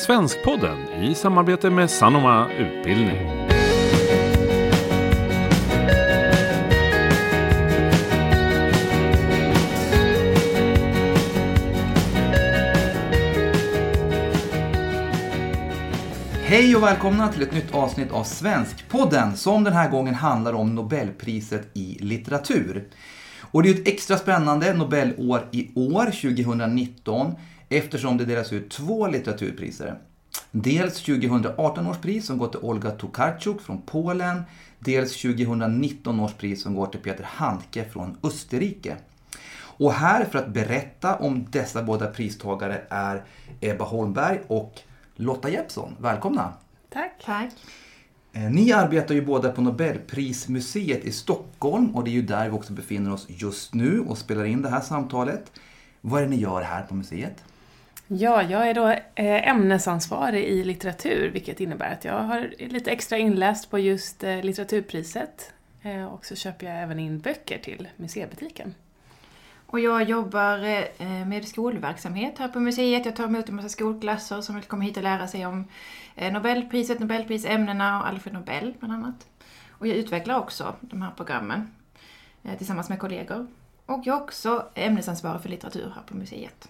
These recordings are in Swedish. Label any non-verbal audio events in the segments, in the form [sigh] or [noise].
Svenskpodden i samarbete med Sanoma Utbildning. Hej och välkomna till ett nytt avsnitt av Svenskpodden som den här gången handlar om Nobelpriset i litteratur. Och det är ett extra spännande Nobelår i år, 2019, eftersom det delas ut två litteraturpriser. Dels 2018 års pris som går till Olga Tokarczuk från Polen, dels 2019 års pris som går till Peter Handke från Österrike. Och här för att berätta om dessa båda pristagare är Ebba Holmberg och Lotta Jeppsson. Välkomna! Tack. Tack. Eh, ni arbetar ju båda på Nobelprismuseet i Stockholm och det är ju där vi också befinner oss just nu och spelar in det här samtalet. Vad är det ni gör här på museet? Ja, jag är då eh, ämnesansvarig i litteratur, vilket innebär att jag har lite extra inläst på just eh, litteraturpriset. Eh, och så köper jag även in böcker till museibutiken. Och jag jobbar med skolverksamhet här på museet. Jag tar emot en massa skolklasser som vill komma hit och lära sig om Nobelpriset, Nobelprisämnena och Alfred Nobel bland annat. Och jag utvecklar också de här programmen tillsammans med kollegor. Och jag är också ämnesansvarig för litteratur här på museet.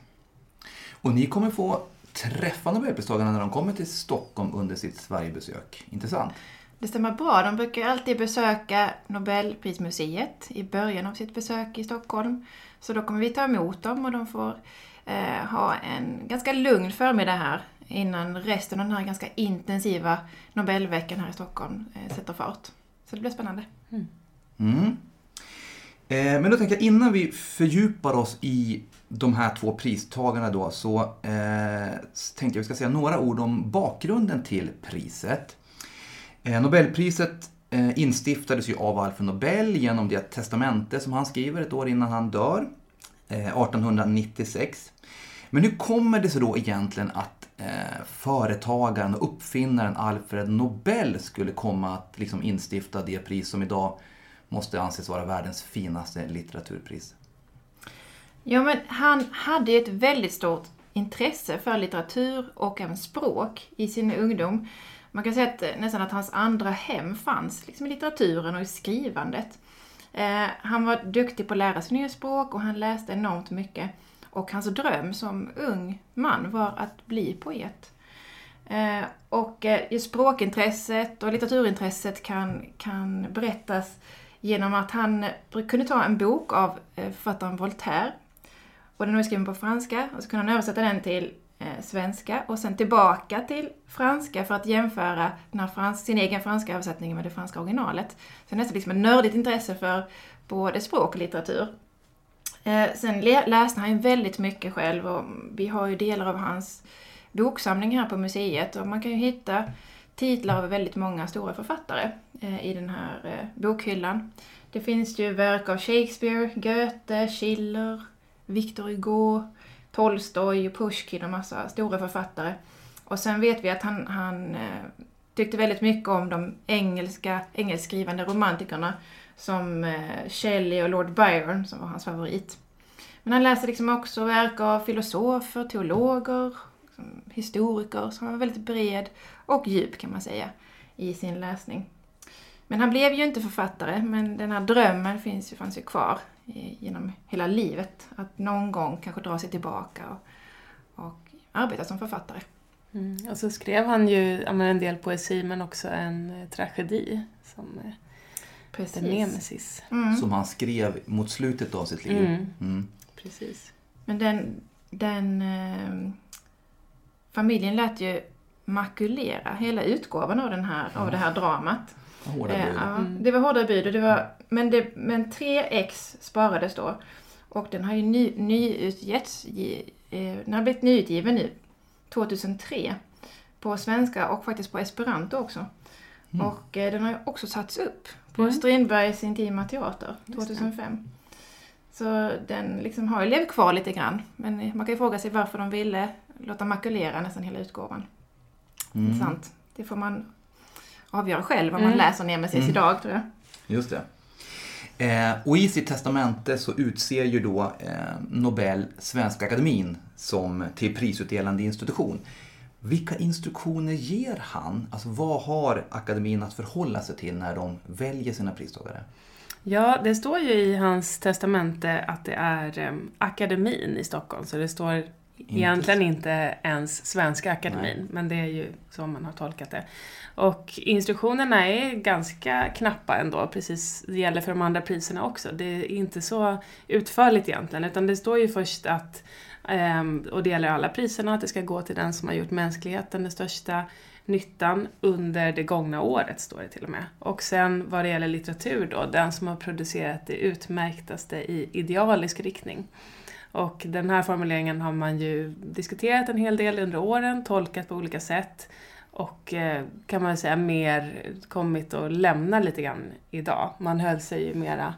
Och ni kommer få träffa Nobelpristagarna när de kommer till Stockholm under sitt Sverigebesök. Intressant. Det stämmer bra. De brukar alltid besöka Nobelprismuseet i början av sitt besök i Stockholm. Så då kommer vi ta emot dem och de får eh, ha en ganska lugn förmiddag här innan resten av den här ganska intensiva Nobelveckan här i Stockholm eh, sätter fart. Så det blir spännande. Mm. Mm. Eh, men då tänker jag innan vi fördjupar oss i de här två pristagarna då så eh, tänkte jag vi ska säga några ord om bakgrunden till priset. Eh, Nobelpriset eh, instiftades ju av Alfred Nobel genom det testamente som han skriver ett år innan han dör, eh, 1896. Men hur kommer det sig då egentligen att eh, företagaren och uppfinnaren Alfred Nobel skulle komma att liksom instifta det pris som idag måste anses vara världens finaste litteraturpris? Ja, men han hade ett väldigt stort intresse för litteratur och även språk i sin ungdom. Man kan säga att, eh, nästan att hans andra hem fanns liksom i litteraturen och i skrivandet. Eh, han var duktig på att lära sig nya språk och han läste enormt mycket. Och hans dröm som ung man var att bli poet. Eh, och eh, språkintresset och litteraturintresset kan, kan berättas genom att han eh, kunde ta en bok av eh, författaren Voltaire och den var skriven på franska och så kunde han översätta den till eh, svenska och sen tillbaka till franska för att jämföra frans, sin egen franska översättning med det franska originalet. Så nästan liksom ett nördigt intresse för både språk och litteratur. Sen läste han ju väldigt mycket själv och vi har ju delar av hans boksamling här på museet och man kan ju hitta titlar av väldigt många stora författare eh, i den här eh, bokhyllan. Det finns ju verk av Shakespeare, Goethe, Schiller, Victor Hugo, Tolstoj Pushkin och massa stora författare. Och sen vet vi att han, han eh, tyckte väldigt mycket om de engelska, engelskskrivande romantikerna som Shelley och Lord Byron som var hans favorit. Men han läste liksom också verk av filosofer, teologer, liksom historiker, som var väldigt bred och djup kan man säga i sin läsning. Men han blev ju inte författare, men den här drömmen finns ju, fanns ju kvar genom hela livet. Att någon gång kanske dra sig tillbaka och, och arbeta som författare. Mm. Och så skrev han ju en del poesi men också en eh, tragedi som eh, Precis. Nemesis. Mm. Som han skrev mot slutet av sitt liv. Mm. mm. Precis. Men den, den eh, familjen lät ju makulera hela utgåvan av, den här, av det här dramat. Hårda bud. Ja, mm. det var hårda bud. Och det var, men, det, men 3x sparades då. Och den har ju ny, nyutgetts, eh, den har blivit nyutgiven nu, 2003. På svenska och faktiskt på esperanto också. Mm. Och eh, den har ju också satts upp på mm. Strindbergs Intima Teater 2005. Så den liksom har ju levt kvar lite grann. Men man kan ju fråga sig varför de ville låta makulera nästan hela utgåvan. Mm. Intressant. Det får man avgöra själv om man mm. läser Nemesis mm. idag tror jag. Just det. Eh, och i sitt testamente så utser ju då eh, Nobel Svenska Akademin som till prisutdelande institution. Vilka instruktioner ger han? Alltså vad har akademin att förhålla sig till när de väljer sina pristagare? Ja, det står ju i hans testamente att det är um, akademin i Stockholm, så det står. Egentligen inte ens Svenska akademin, Nej. men det är ju så man har tolkat det. Och instruktionerna är ganska knappa ändå, precis det gäller för de andra priserna också. Det är inte så utförligt egentligen, utan det står ju först att um, och det gäller alla priserna, att det ska gå till den som har gjort mänskligheten den största nyttan under det gångna året, står det till och med. Och sen vad det gäller litteratur då, den som har producerat det utmärktaste i idealisk riktning. Och den här formuleringen har man ju diskuterat en hel del under åren, tolkat på olika sätt och eh, kan man säga mer kommit att lämna lite grann idag. Man höll sig ju mera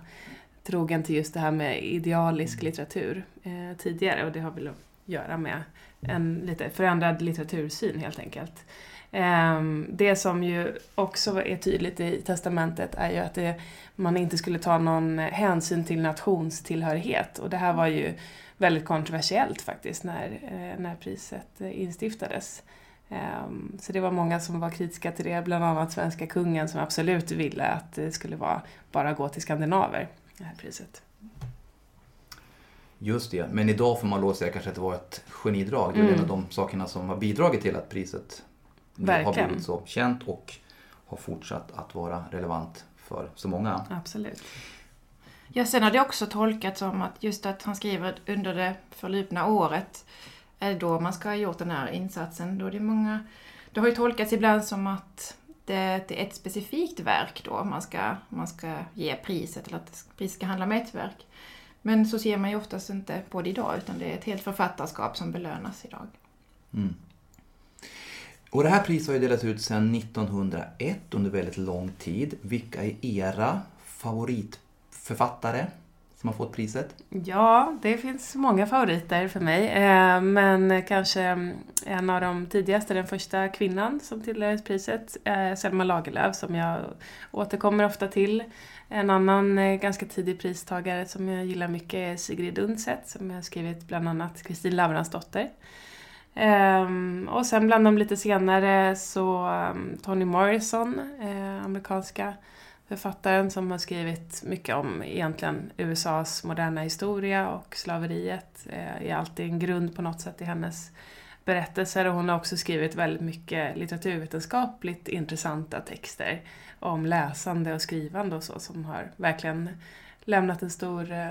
trogen till just det här med idealisk litteratur eh, tidigare och det har väl att göra med en lite förändrad litteratursyn helt enkelt. Ehm, det som ju också är tydligt i testamentet är ju att det, man inte skulle ta någon hänsyn till nationstillhörighet. Och det här var ju väldigt kontroversiellt faktiskt när, eh, när priset instiftades. Ehm, så det var många som var kritiska till det, bland annat svenska kungen som absolut ville att det skulle vara, bara gå till skandinaver, det här priset. Just det, men idag får man att säga kanske att det var ett genidrag. Det är mm. en av de sakerna som har bidragit till att priset Verkligen. har blivit så känt och har fortsatt att vara relevant för så många. Absolut. Ja, sen har det också tolkats som att just att han skriver under det förlupna året är då man ska ha gjort den här insatsen. Då det, är många, det har ju tolkats ibland som att det är ett specifikt verk då man ska, man ska ge priset, eller att priset ska handla om ett verk. Men så ser man ju oftast inte på det idag, utan det är ett helt författarskap som belönas idag. Mm. Och det här priset har ju delats ut sedan 1901 under väldigt lång tid. Vilka är era favoritförfattare som har fått priset? Ja, det finns många favoriter för mig. Eh, men kanske mm, en av de tidigaste, den första kvinnan som tilldelades priset, är Selma Lagerlöf som jag återkommer ofta till. En annan eh, ganska tidig pristagare som jag gillar mycket är Sigrid Undset som har skrivit bland annat Kristin Lavransdotter. Um, och sen bland dem lite senare så um, Toni Morrison, eh, amerikanska författaren som har skrivit mycket om egentligen USAs moderna historia och slaveriet eh, är alltid en grund på något sätt i hennes berättelser och hon har också skrivit väldigt mycket litteraturvetenskapligt intressanta texter om läsande och skrivande och så som har verkligen lämnat en stor eh,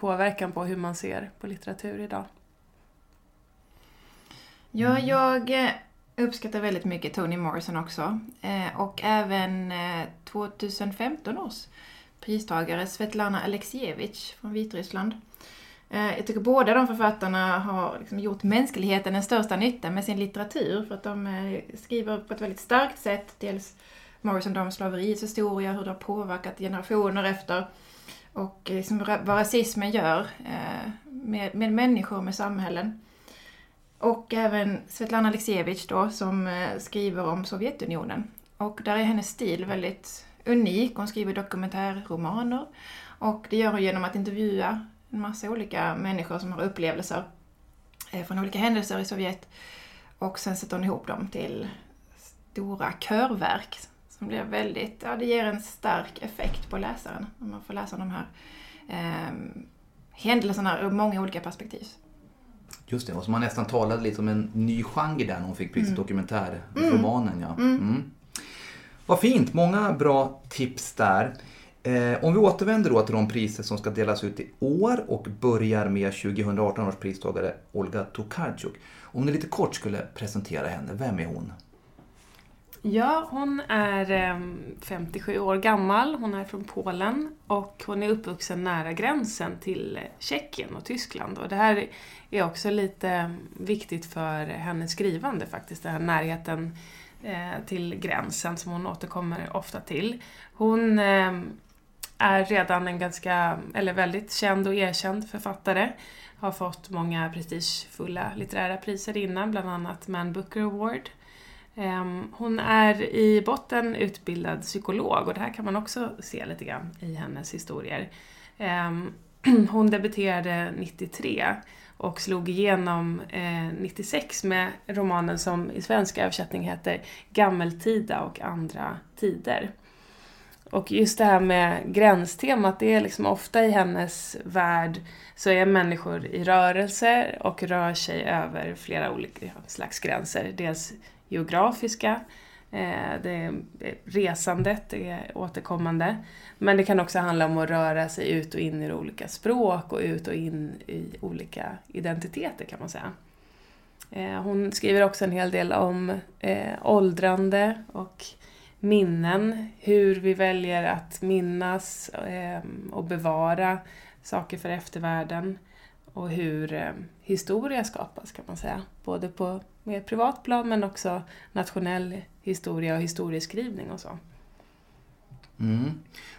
påverkan på hur man ser på litteratur idag. Ja, mm. jag eh, uppskattar väldigt mycket Toni Morrison också. Eh, och även 2015 eh, års pristagare Svetlana Alexievich från Vitryssland. Jag tycker båda de författarna har liksom gjort mänskligheten den största nytta med sin litteratur för att de skriver på ett väldigt starkt sätt. Dels Morrison om slaveriets historia, hur det har påverkat generationer efter och liksom vad rasismen gör med, med människor, med samhällen. Och även Svetlana Alexievich då som eh, skriver om Sovjetunionen. Och där är hennes stil väldigt unik. Hon skriver dokumentärromaner. Och det gör hon genom att intervjua en massa olika människor som har upplevelser eh, från olika händelser i Sovjet. Och sen sätter hon ihop dem till stora körverk som blir väldigt, ja det ger en stark effekt på läsaren när man får läsa de här eh, händelserna ur många olika perspektiv. Just det, och som man nästan talade lite om en ny genre där när hon fick priset mm. dokumentärromanen. Ja. Mm. Mm. Vad fint, många bra tips där. Eh, om vi återvänder då till de priser som ska delas ut i år och börjar med 2018 års pristagare Olga Tokarczuk. Om ni lite kort skulle presentera henne, vem är hon? Ja, hon är ehm, 57 år gammal, hon är från Polen och hon är uppvuxen nära gränsen till Tjeckien och Tyskland. Och det här är också lite ehm, viktigt för hennes skrivande faktiskt, den här närheten eh, till gränsen som hon återkommer ofta till. Hon ehm, är redan en ganska, eller väldigt känd och erkänd författare. Har fått många prestigefulla litterära priser innan, bland annat Man Booker Award Ehm, hon är i botten utbildad psykolog och det här kan man också se lite grann i hennes historier. Ehm, [clears throat] hon debuterade 93 och slog igenom eh, 96 med romanen som i svensk översättning heter Gammeltida och andra tider. Och just det här med gränstemat, det är liksom ofta i hennes värld så är människor i rörelse och rör sig över flera olika slags gränser. Dels geografiska, eh, det resandet är återkommande. Men det kan också handla om att röra sig ut och in i olika språk och ut och in i olika identiteter kan man säga. Eh, hon skriver också en hel del om eh, åldrande och minnen, hur vi väljer att minnas ehm, och bevara saker för eftervärlden och hur eh, historia skapas kan man säga. Både på mer privat plan men också nationell historia och historieskrivning och så. Mm.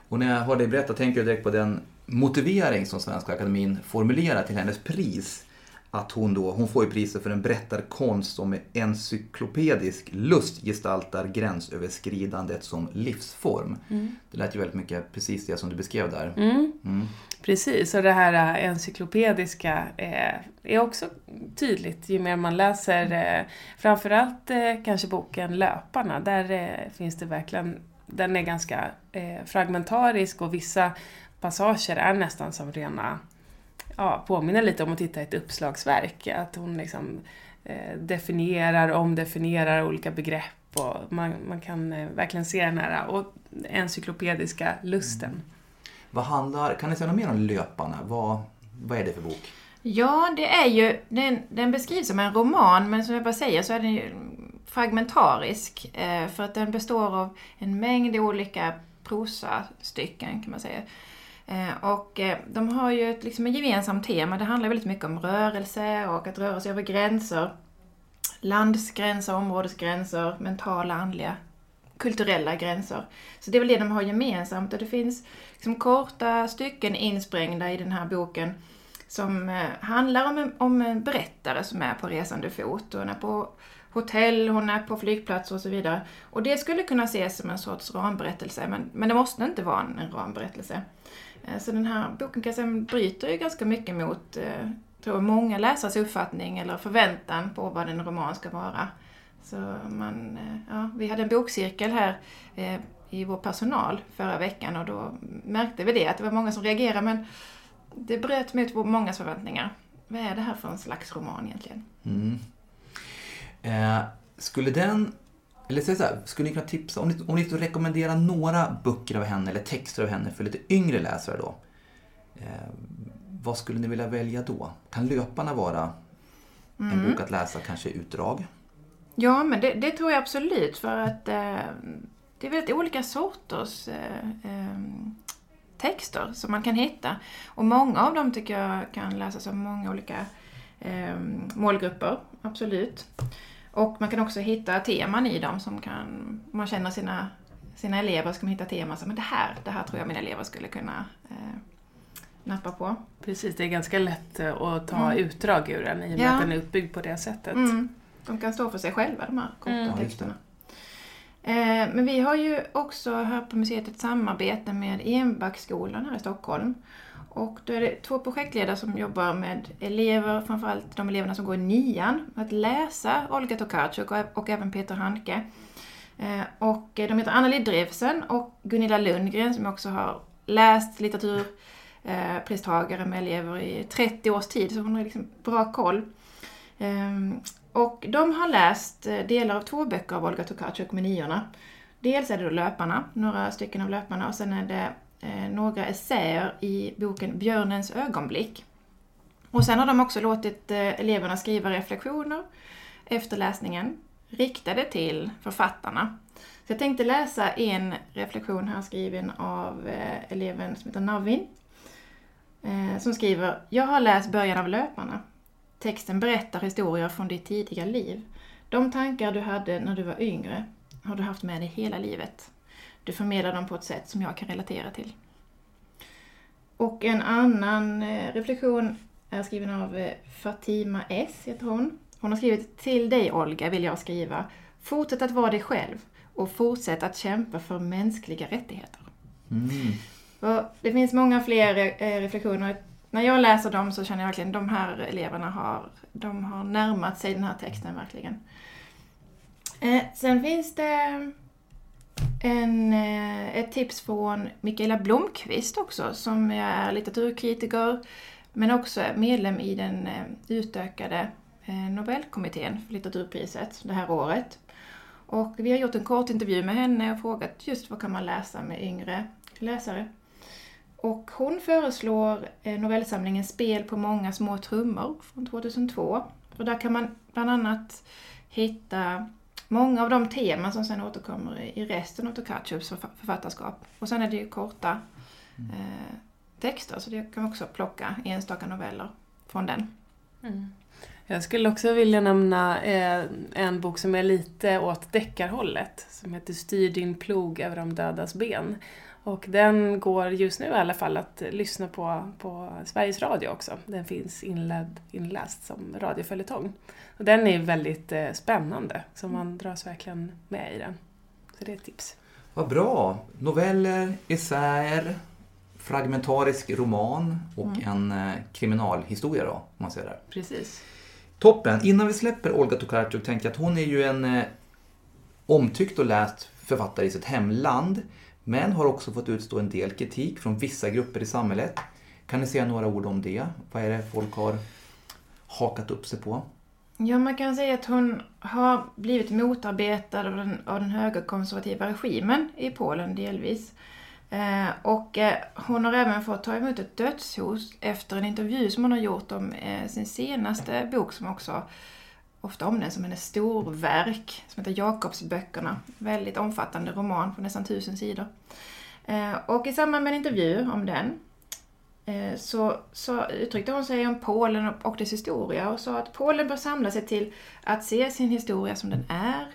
Och när jag hör dig berätta tänker jag direkt på den motivering som Svenska Akademin formulerar till hennes pris att hon då, hon får ju priset för en berättarkonst som med encyklopedisk lust gestaltar gränsöverskridandet som livsform. Mm. Det lät ju väldigt mycket precis det som du beskrev där. Mm. Mm. Precis, och det här äh, encyklopediska är, är också tydligt ju mer man läser, äh, framförallt äh, kanske boken Löparna, där finns det verkligen, den är ganska fragmentarisk och vissa passager är nästan som rena ja, påminner lite om att titta i ett uppslagsverk. Att hon liksom eh, definierar, omdefinierar olika begrepp och man, man kan eh, verkligen se den här och encyklopediska lusten. Mm. Vad handlar, kan ni säga något mer om Löparna? Vad, vad är det för bok? Ja, det är ju, den, den beskrivs som en roman, men som jag bara säger så är den ju fragmentarisk. Eh, för att den består av en mängd olika prosastycken kan man säga. Eh, och eh, de har ju ett liksom, gemensamt tema. Det handlar väldigt mycket om rörelse och att röra sig över gränser. Landsgränser, områdesgränser, mentala, andliga, kulturella gränser. Så det är väl det de har gemensamt. Och det finns liksom korta stycken insprängda i den här boken som eh, handlar om en, om en berättare som är på resande fot. Hon är på hotell, hon är på flygplatser och så vidare. Och det skulle kunna ses som en sorts ramberättelse, men, men det måste inte vara en ramberättelse. Eh, så den här boken kan bryter ju ganska mycket mot, eh, tror många läsares uppfattning eller förväntan på vad en roman ska vara. Så man, eh, ja, vi hade en bokcirkel här i vår personal förra veckan och då märkte vi det, att det var många som reagerade men det bröt mot mångas förväntningar. Vad är det här för en slags roman egentligen? Mm. Eh, skulle den eller så här, skulle ni kunna tipsa, om ni, om ni rekommendera några böcker av henne eller texter av henne för lite yngre läsare då. Eh, vad skulle ni vilja välja då? Kan Löparna vara mm. en bok att läsa, kanske utdrag? Ja, men det, det tror jag absolut för att eh, det är väldigt olika sorters eh, eh, texter som man kan hitta. Och många av dem tycker jag kan läsas av många olika eh, målgrupper, absolut. Och man kan också hitta teman i dem som kan, om man känner sina, sina elever så kan man hitta teman som, men det här, det här tror jag mina elever skulle kunna eh, nappa på. Precis, det är ganska lätt eh, att ta mm. utdrag ur den i och med ja. att den är uppbyggd på det sättet. Mm. De kan stå för sig själva de här korta mm. texterna. Eh, men vi har ju också här på museet ett samarbete med Enbackskolan här i Stockholm. Och då är det två projektledare som jobbar med elever, framförallt de eleverna som går i nian, att läsa Olga Tokarczuk och även Peter Handke. Eh, och eh, de heter Anneli Drevsen och Gunilla Lundgren som också har läst litteraturpristagare eh, med elever i 30 års tid, så hon har liksom bra koll. Och de har läst delar av två böcker av Olga Tokarczuk med niorna. Dels är det då Löparna, några stycken av Löparna, och sen är det Eh, några essäer i boken Björnens ögonblick. Och sen har de också låtit eh, eleverna skriva reflektioner efter läsningen, riktade till författarna. Så jag tänkte läsa en reflektion här skriven av eh, eleven som heter Navin. Som skriver Jag har läst början av Löparna. Texten berättar historier från ditt tidiga liv. De tankar du hade när du var yngre har du haft med dig hela livet. Du förmedlar dem på ett sätt som jag kan relatera till. Och en annan eh, reflektion är skriven av eh, Fatima S, heter hon. Hon har skrivit Till dig Olga vill jag skriva. Fortsätt att vara dig själv och fortsätt att kämpa för mänskliga rättigheter. Mm. Och det finns många fler eh, reflektioner. när jag läser dem så känner jag verkligen att de här eleverna har, de har närmat sig den här texten verkligen. Sen finns det en, eh, ett tips från Mikaela Blomqvist också som är litteraturkritiker men också medlem i den eh, utökade eh, Nobelkommittén för litteraturpriset det här året. Och vi har gjort en kort intervju med henne och frågat just vad kan man läsa med yngre läsare. Och hon föreslår novellsamlingen Spel på många små trummor från 2002. Och där kan man bland annat hitta många av de teman som sen återkommer i resten av Tokarczuvs författarskap. Och sen är det ju korta eh, texter, så det kan man också plocka enstaka noveller från den. Mm. Jag skulle också vilja nämna eh, en bok som är lite åt deckarhållet, som heter Styr din plog över de dödas ben. Och den går just nu i alla fall att lyssna på på Sveriges Radio också. Den finns inled, inläst som radioföljetong. Och den är väldigt eh, spännande, så man dras verkligen med i den. Så det är ett tips. Vad bra! Noveller, essäer, fragmentarisk roman och mm. en eh, kriminalhistoria då, om man säger det. Precis. Toppen! Innan vi släpper Olga Tokarczuk tänkte jag att hon är ju en eh, omtyckt och läst författare i sitt hemland men har också fått utstå en del kritik från vissa grupper i samhället. Kan ni säga några ord om det? Vad är det folk har hakat upp sig på? Ja, man kan säga att hon har blivit motarbetad av den, av den högerkonservativa regimen i Polen delvis. Eh, och eh, hon har även fått ta emot ett dödshot efter en intervju som hon har gjort om eh, sin senaste bok som också ofta om den som hennes storverk, som heter Jakobsböckerna. Väldigt omfattande roman på nästan tusen sidor. Eh, och i samband med en intervju om den eh, så, så uttryckte hon sig om Polen och dess historia och sa att Polen bör samla sig till att se sin historia som den är.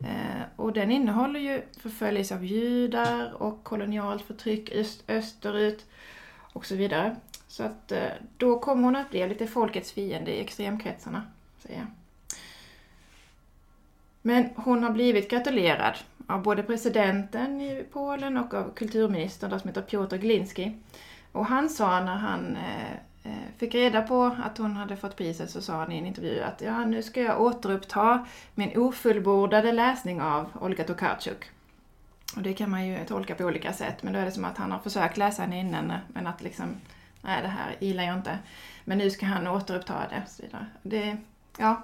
Eh, och den innehåller ju förföljelse av judar och kolonialt förtryck öst, österut och så vidare. Så att då kommer hon att bli lite folkets fiende i extremkretsarna, säger jag. Men hon har blivit gratulerad av både presidenten i Polen och av kulturministern som heter Piotr Glinski. Och han sa när han eh, eh, fick reda på att hon hade fått priset så sa han i en intervju att ja, nu ska jag återuppta min ofullbordade läsning av Olga Tokarczuk. Och det kan man ju tolka på olika sätt, men då är det som att han har försökt läsa henne innan, men att liksom, nej det här gillar jag inte. Men nu ska han återuppta det. Och så vidare. Det, ja,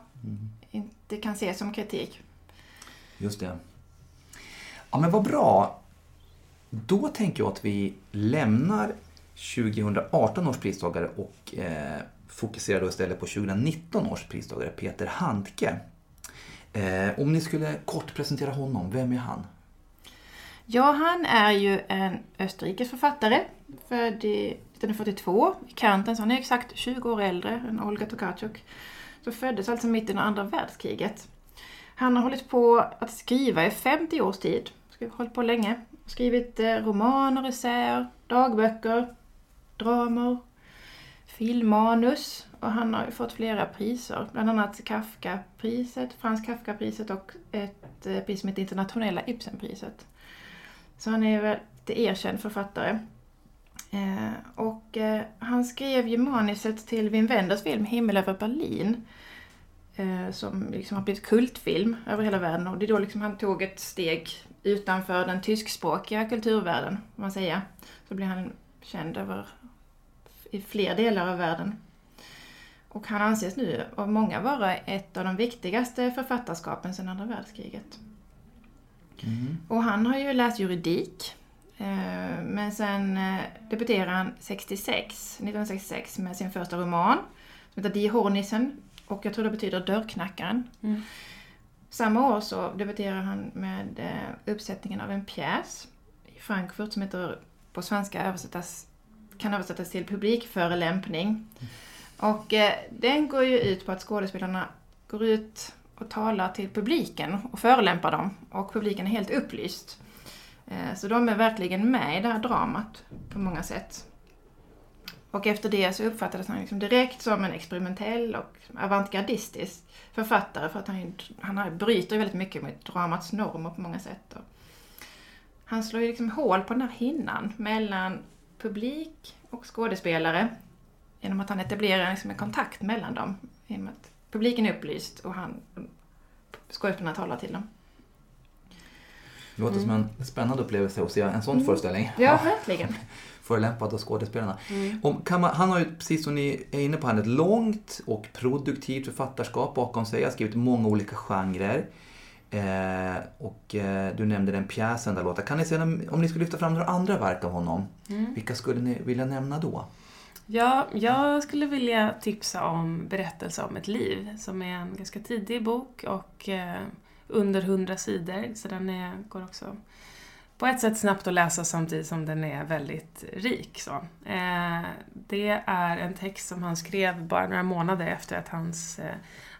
mm. det kan ses som kritik. Just det. Ja, men vad bra. Då tänker jag att vi lämnar 2018 års pristagare och eh, fokuserar då istället på 2019 års pristagare Peter Handke. Eh, om ni skulle kort presentera honom, vem är han? Ja, han är ju en österrikisk författare, född 1942 i kanten, så han är exakt 20 år äldre än Olga Tokarczuk. Så föddes alltså mitt i andra världskriget. Han har hållit på att skriva i 50 års tid. Hållit på länge. Skrivit eh, romaner, essäer, dagböcker, dramer, filmmanus. Och han har fått flera priser. Bland annat Kafka-priset, Frans Kafka-priset och ett eh, pris som heter Internationella Ibsen-priset. Så han är väl lite erkänd författare. Eh, och eh, han skrev ju manuset till Wim Wenders film Himmel över Berlin som liksom har blivit kultfilm över hela världen och det är då liksom han tog ett steg utanför den tyskspråkiga kulturvärlden, om man säger. Så blev han känd över i fler delar av världen. Och han anses nu av många vara ett av de viktigaste författarskapen sedan andra världskriget. Mm. Och han har ju läst juridik. Eh, men sen eh, debuterade han 66, 1966 med sin första roman som heter Die Hornissen och jag tror det betyder dörrknackaren. Mm. Samma år så debuterar han med eh, uppsättningen av en pjäs i Frankfurt som heter, på svenska översättas, kan översättas till publikförelämpning. Mm. Och eh, den går ju ut på att skådespelarna går ut och talar till publiken och förelämpar dem. Och publiken är helt upplyst. Eh, så de är verkligen med i det här dramat på många sätt. Och efter det så uppfattades han liksom direkt som en experimentell och avantgardistisk författare för att han, han bryter väldigt mycket mot dramats normer på många sätt. Och han slår ju liksom hål på den här hinnan mellan publik och skådespelare. genom att han etablerar liksom en kontakt mellan dem. Genom att publiken är upplyst och han, skådespelarna talar till dem. Det låter som en spännande upplevelse att se en sån föreställning. Ja, verkligen. [laughs] Förolämpad av skådespelarna. Mm. Om, man, han har ju, precis som ni är inne på, här, ett långt och produktivt författarskap bakom sig. Han har skrivit många olika genrer. Eh, och eh, du nämnde den pjäsen där låta. Kan ni säga, om ni skulle lyfta fram några andra verk av honom, Mm. vilka skulle ni vilja nämna då? Ja, jag skulle vilja tipsa om Berättelse om ett liv, som är en ganska tidig bok och eh, under 100 sidor, så den är, går också på ett sätt snabbt att läsa samtidigt som den är väldigt rik. Så. Eh, det är en text som han skrev bara några månader efter att hans eh,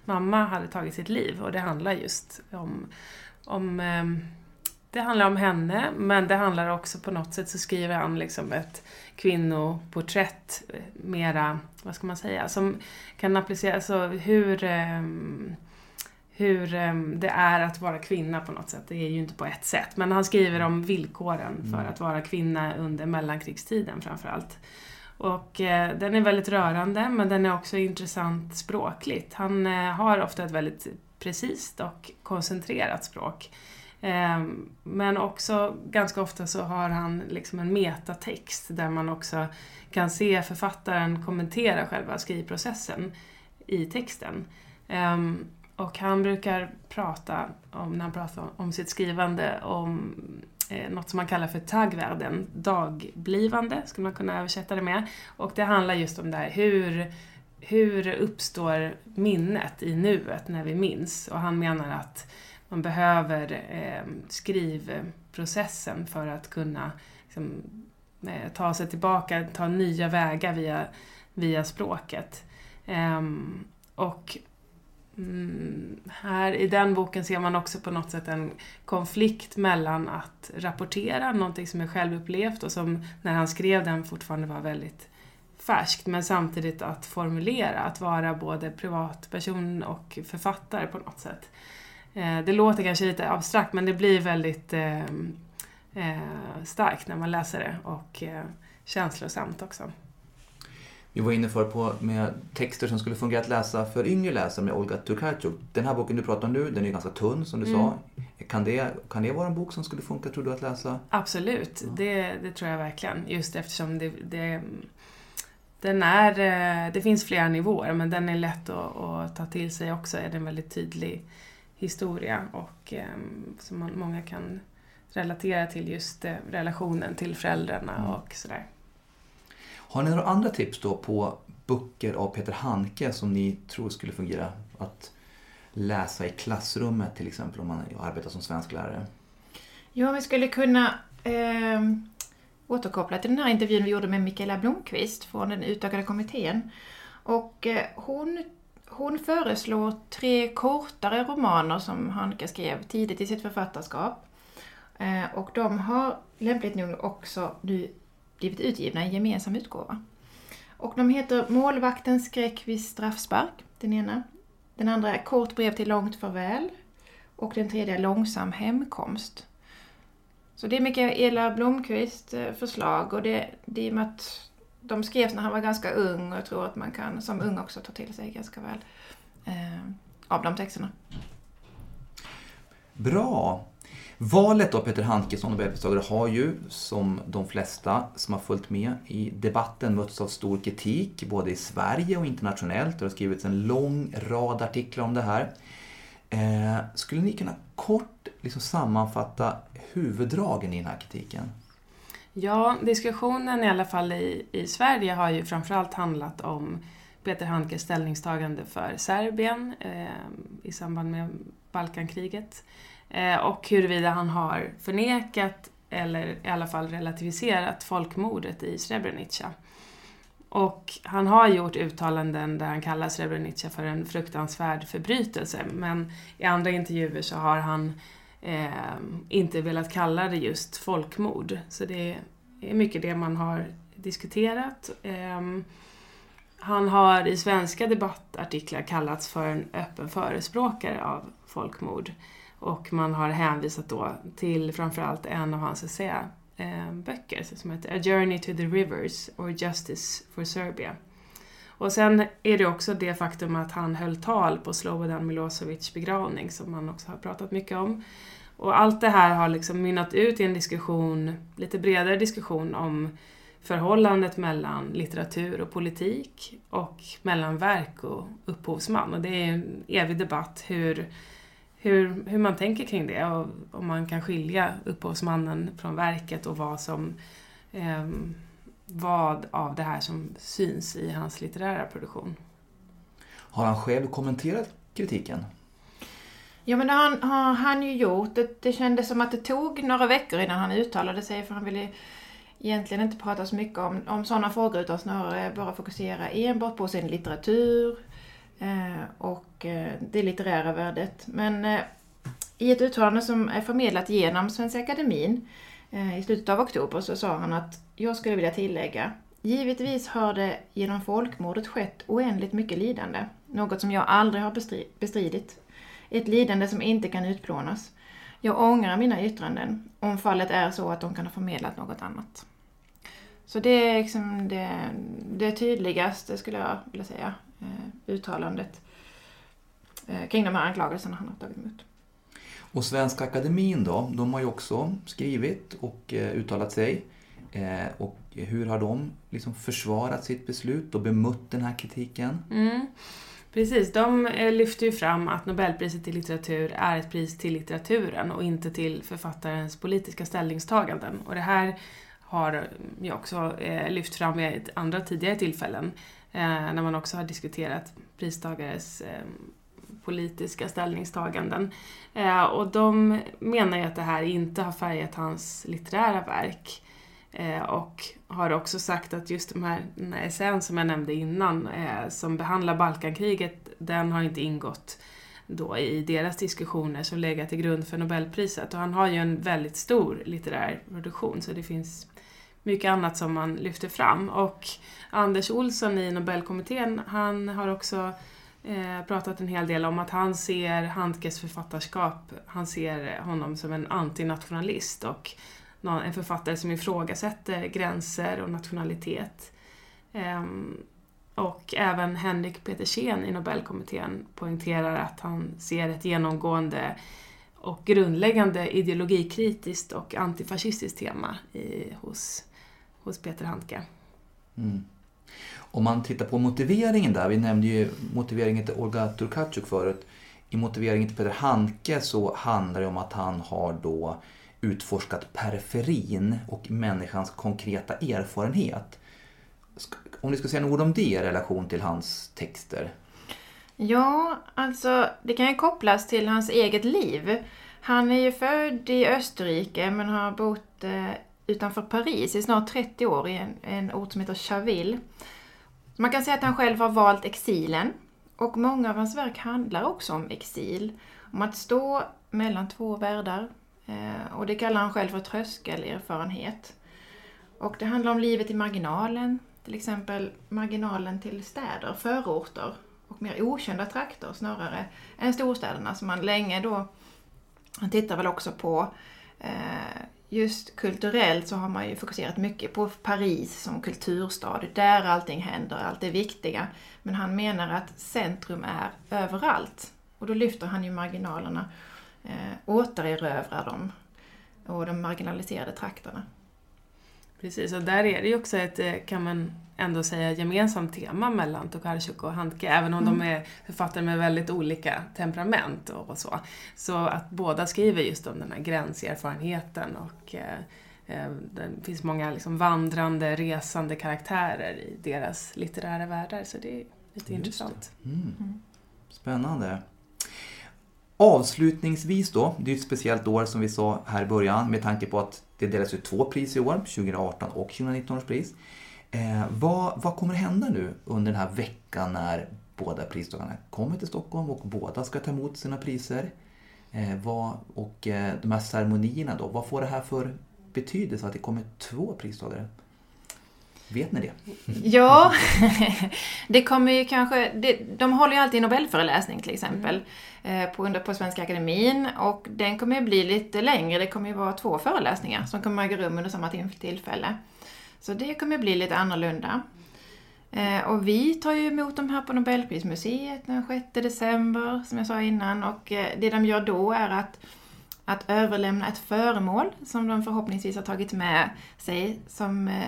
mamma hade tagit sitt liv och det handlar just om, om eh, det handlar om henne, men det handlar också på något sätt så skriver han liksom ett kvinnoporträtt eh, mera, vad ska man säga, som kan appliceras, alltså hur, ehm, hur ehm, det är att vara kvinna på något sätt. Det är ju inte på ett sätt, men han skriver om villkoren för Mm. att vara kvinna under mellankrigstiden framförallt. Och eh, den är väldigt rörande, men den är också intressant språkligt. Han eh, har ofta ett väldigt precis och koncentrerat språk. Ehm, Men också ganska ofta så har han liksom en metatext där man också kan se författaren kommentera själva skrivprocessen i texten. Ehm, och han brukar prata, om, när han pratar om sitt skrivande, om eh, något som man kallar för tagvärden, dagblivande, skulle man kunna översätta det med. Och det handlar just om det här, hur, hur uppstår minnet i nuet när vi minns? Och han menar att man behöver eh, skrivprocessen för att kunna liksom, eh, ta sig tillbaka, ta nya vägar via, via språket. Eh, och mm, här i den boken ser man också på något sätt en konflikt mellan att rapportera någonting som är självupplevt och som när han skrev den fortfarande var väldigt färskt, men samtidigt att formulera, att vara både privatperson och författare på något sätt. Eh, det låter kanske lite abstrakt men det blir väldigt eh, eh starkt när man läser det och eh, känslosamt också. Vi var inne för på med texter som skulle fungera att läsa för yngre läsare med Olga Turkachuk. Den här boken du pratar om nu, den är ganska tunn som du Mm. sa. Kan det, kan det vara en bok som skulle funka, tror du, att läsa? Absolut, det, det tror jag verkligen. Just eftersom det, det, den är, eh, det finns flera nivåer men den är lätt att, att ta till sig också. Är det en väldigt tydlig historia och eh, som många kan relatera till just eh, relationen till föräldrarna Mm. och sådär. Har ni några andra tips då på böcker av Peter Handke som ni tror skulle fungera att läsa i klassrummet till exempel om man arbetar som svensklärare? Ja, vi skulle kunna eh, återkoppla till den här intervjun vi gjorde med Mikaela Blomqvist från den utökade kommittén. Och eh, hon, hon föreslår tre kortare romaner som Hanke skrev tidigt i sitt författarskap. Eh, och de har lämpligt nog också nu blivit utgivna i gemensam utgåva. Och de heter Målvaktens skräck vid straffspark, den ena. Den andra är Kort brev till långt farväl. Och den tredje är Långsam hemkomst. Så det är Mikaela Blomqvist eh, förslag och det, det är med att de skrevs när han var ganska ung och jag tror att man kan som ung också ta till sig ganska väl eh, av de texterna. Bra! Valet av Peter Handke nobelpristagare har ju, som de flesta som har följt med i debatten, mötts av stor kritik både i Sverige och internationellt. Det har skrivits en lång rad artiklar om det här. Eh, skulle ni kunna kort liksom sammanfatta huvuddragen i den här kritiken? Ja, diskussionen i alla fall i, i Sverige har ju framförallt handlat om Peter Handkes ställningstagande för Serbien eh, i samband med Balkankriget. Eh, och huruvida han har förnekat eller i alla fall relativiserat folkmordet i Srebrenica. Och han har gjort uttalanden där han kallar Srebrenica för en fruktansvärd förbrytelse men i andra intervjuer så har han eh, inte velat kalla det just folkmord. Så det är mycket det man har diskuterat. Eh, han har i svenska debattartiklar kallats för en öppen förespråkare av folkmord. Och man har hänvisat då till framförallt en av hans essäböcker eh, som heter A Journey to the Rivers or Justice for Serbia. Och sen är det också det faktum att han höll tal på Slobodan Milosevic begravning som man också har pratat mycket om. Och allt det här har liksom mynnat ut i en diskussion, lite bredare diskussion om förhållandet mellan litteratur och politik och mellan verk och upphovsman. Och det är en evig debatt hur, hur, hur man tänker kring det och om man kan skilja upphovsmannen från verket och vad som eh, vad av det här som syns i hans litterära produktion. Har han själv kommenterat kritiken? Ja men det har han, har han ju gjort. Det, det kändes som att det tog några veckor innan han uttalade sig för han ville egentligen inte prata så mycket om, om sådana frågor utan snarare bara fokusera enbart på sin litteratur eh, Eh, och eh, det litterära värdet. Men eh, i ett uttalande som är förmedlat genom Svenska Akademin i slutet av oktober så sa han att jag skulle vilja tillägga Givetvis har det genom folkmordet skett oändligt mycket lidande, något som jag aldrig har bestridit. Ett lidande som inte kan utplånas. Jag ångrar mina yttranden, om fallet är så att de kan ha förmedlat något annat. Så det är liksom det, det tydligaste, skulle jag vilja säga, eh, uttalandet eh, kring de här anklagelserna han har tagit emot. Och Svenska Akademin då, de har ju också skrivit och eh, uttalat sig. Och hur har de liksom försvarat sitt beslut och bemött den här kritiken? Mm. Precis, de eh, lyfter ju fram att Nobelpriset i litteratur är ett pris till litteraturen och inte till författarens politiska ställningstaganden. Och det här har jag också eh, lyft fram vid andra tidigare tillfällen eh, Eh, när man också har diskuterat pristagares ehm, politiska ställningstaganden. Eh, och de menar ju att det här inte har färgat hans litterära verk. Eh, och har också sagt att just de här, den här essän som jag nämnde innan, som behandlar Balkankriget, den har inte ingått då i deras diskussioner som legat till grund för Nobelpriset. Och han har ju en väldigt stor litterär produktion, så det finns mycket annat som man lyfter fram. Och Anders Olsson i Nobelkommittén, han har också eh, pratat en hel del om att han ser Handkes författarskap, han ser honom som en antinationalist och en författare som ifrågasätter gränser och nationalitet. Ehm, och även Henrik Petersen i Nobelkommittén poängterar att han ser ett genomgående och grundläggande ideologikritiskt och antifascistiskt tema i, hos, hos Peter Handke. Mm. Om man tittar på motiveringen där, vi nämnde ju motiveringen till Olga Turkatjuk förut. I motiveringen till Peter Handke så handlar det om att han har då utforskat periferin och människans konkreta erfarenhet. Om ni ska säga något ord om det i relation till hans texter? Ja, alltså det kan ju kopplas till hans eget liv. Han är ju född i Österrike men har bott eh, utanför Paris i snart 30 år i en, en ort som heter Chaville. Man kan säga att han själv har valt exilen och många av hans verk handlar också om exil. Om att stå mellan två världar, eh, och det kallar han själv för tröskelerfarenhet. Och det handlar om livet i marginalen, till exempel marginalen till städer, förorter och mer okända trakter snarare än storstäderna som man länge då, han tittar väl också på eh, just kulturellt så har man ju fokuserat mycket på Paris som kulturstad, där allting händer, allt det viktiga. Men han menar att centrum är överallt. Och då lyfter han ju marginalerna eh, återerövrar dem och de marginaliserade trakterna. Precis, och där är det ju också ett, eh, kan man ändå säga, gemensamt tema mellan Tokarczuk och Handke, även om mm. de är författare med väldigt olika temperament och så. Så att båda skriver just om den här gränserfarenheten och eh, eh det finns många liksom vandrande, resande karaktärer i deras litterära världar, så det är lite just intressant. Mm. Mm. Spännande. Avslutningsvis då, det är ett speciellt år som vi sa här i början med tanke på att det delas ut två pris i år, 2018 och 2019 års pris. Eh, vad, vad kommer hända nu under den här veckan när båda pristagarna kommer till Stockholm och båda ska ta emot sina priser? Eh, vad, och eh, de här ceremonierna då, vad får det här för betydelse att det kommer två pristagare? Vet ni det? Ja, [laughs] det kommer ju kanske... Det, de håller ju alltid Nobelföreläsning till exempel mm. på, på Svenska Akademin och den kommer ju bli lite längre. Det kommer ju vara två föreläsningar som kommer äga rum under samma tillfälle. Så det kommer bli lite annorlunda. Eh, och vi tar ju emot de här på Nobelprismuseet den 6 december, som jag sa innan. Och eh, det de gör då är att, att överlämna ett föremål som de förhoppningsvis har tagit med sig, som eh,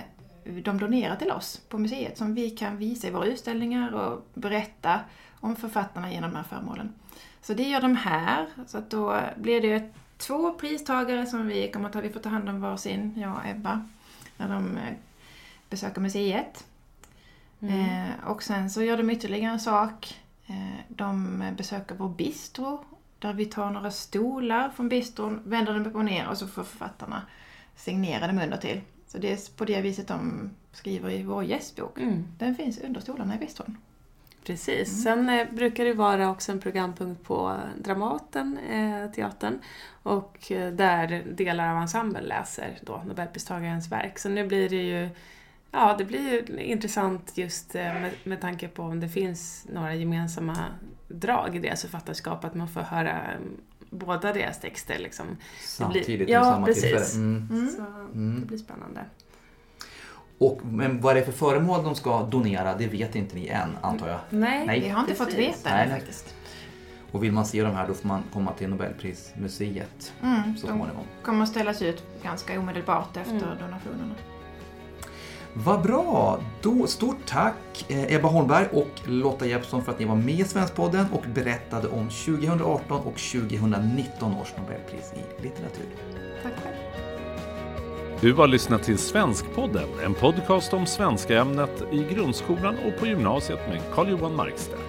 de donerar till oss på museet, som vi kan visa i våra utställningar och berätta om författarna genom de här föremålen. Så det gör de här, så att då blir det två pristagare som vi kommer att ta, vi får ta hand om varsin, jag och Ebba, när de besöker museet. Mm. Eh, och sen så gör de ytterligare en sak. Eh, de besöker vår bistro där vi tar några stolar från bistron, vänder dem upp och ner och så får författarna signera dem under till. Så det är på det viset de skriver i vår gästbok. Mm. Den finns under stolarna i bistron. Precis. Mm. Sen eh, brukar det vara också en programpunkt på Dramaten, eh, teatern. Och eh, där delar av ensemblen läser då Nobelpristagarens verk. Så nu blir det ju Ja, det blir ju intressant just eh, med, med tanke på om det finns några gemensamma drag i deras författarskap, att man får höra mm, båda deras texter. Liksom. Samtidigt, blir, ja, samma precis. tillfälle. Mm. Mm. Så det blir spännande. Och, men vad det är för föremål de ska donera, det vet inte ni än, antar jag? Nej, nej. vi har inte precis. fått veta det faktiskt. Och vill man se de här då får man komma till Nobelprismuseet mm, så småningom. De kommer att ställas ut ganska omedelbart efter mm. donationerna. Vad bra! Då, stort tack eh, Ebba Holmberg och Lotta Jeppsson för att ni var med i Svenskpodden och berättade om 2018 och 2019 års Nobelpris i litteratur. Tack själv. Du har lyssnat till Svenskpodden, en podcast om svenska ämnet i grundskolan och på gymnasiet med Carl-Johan Markstedt.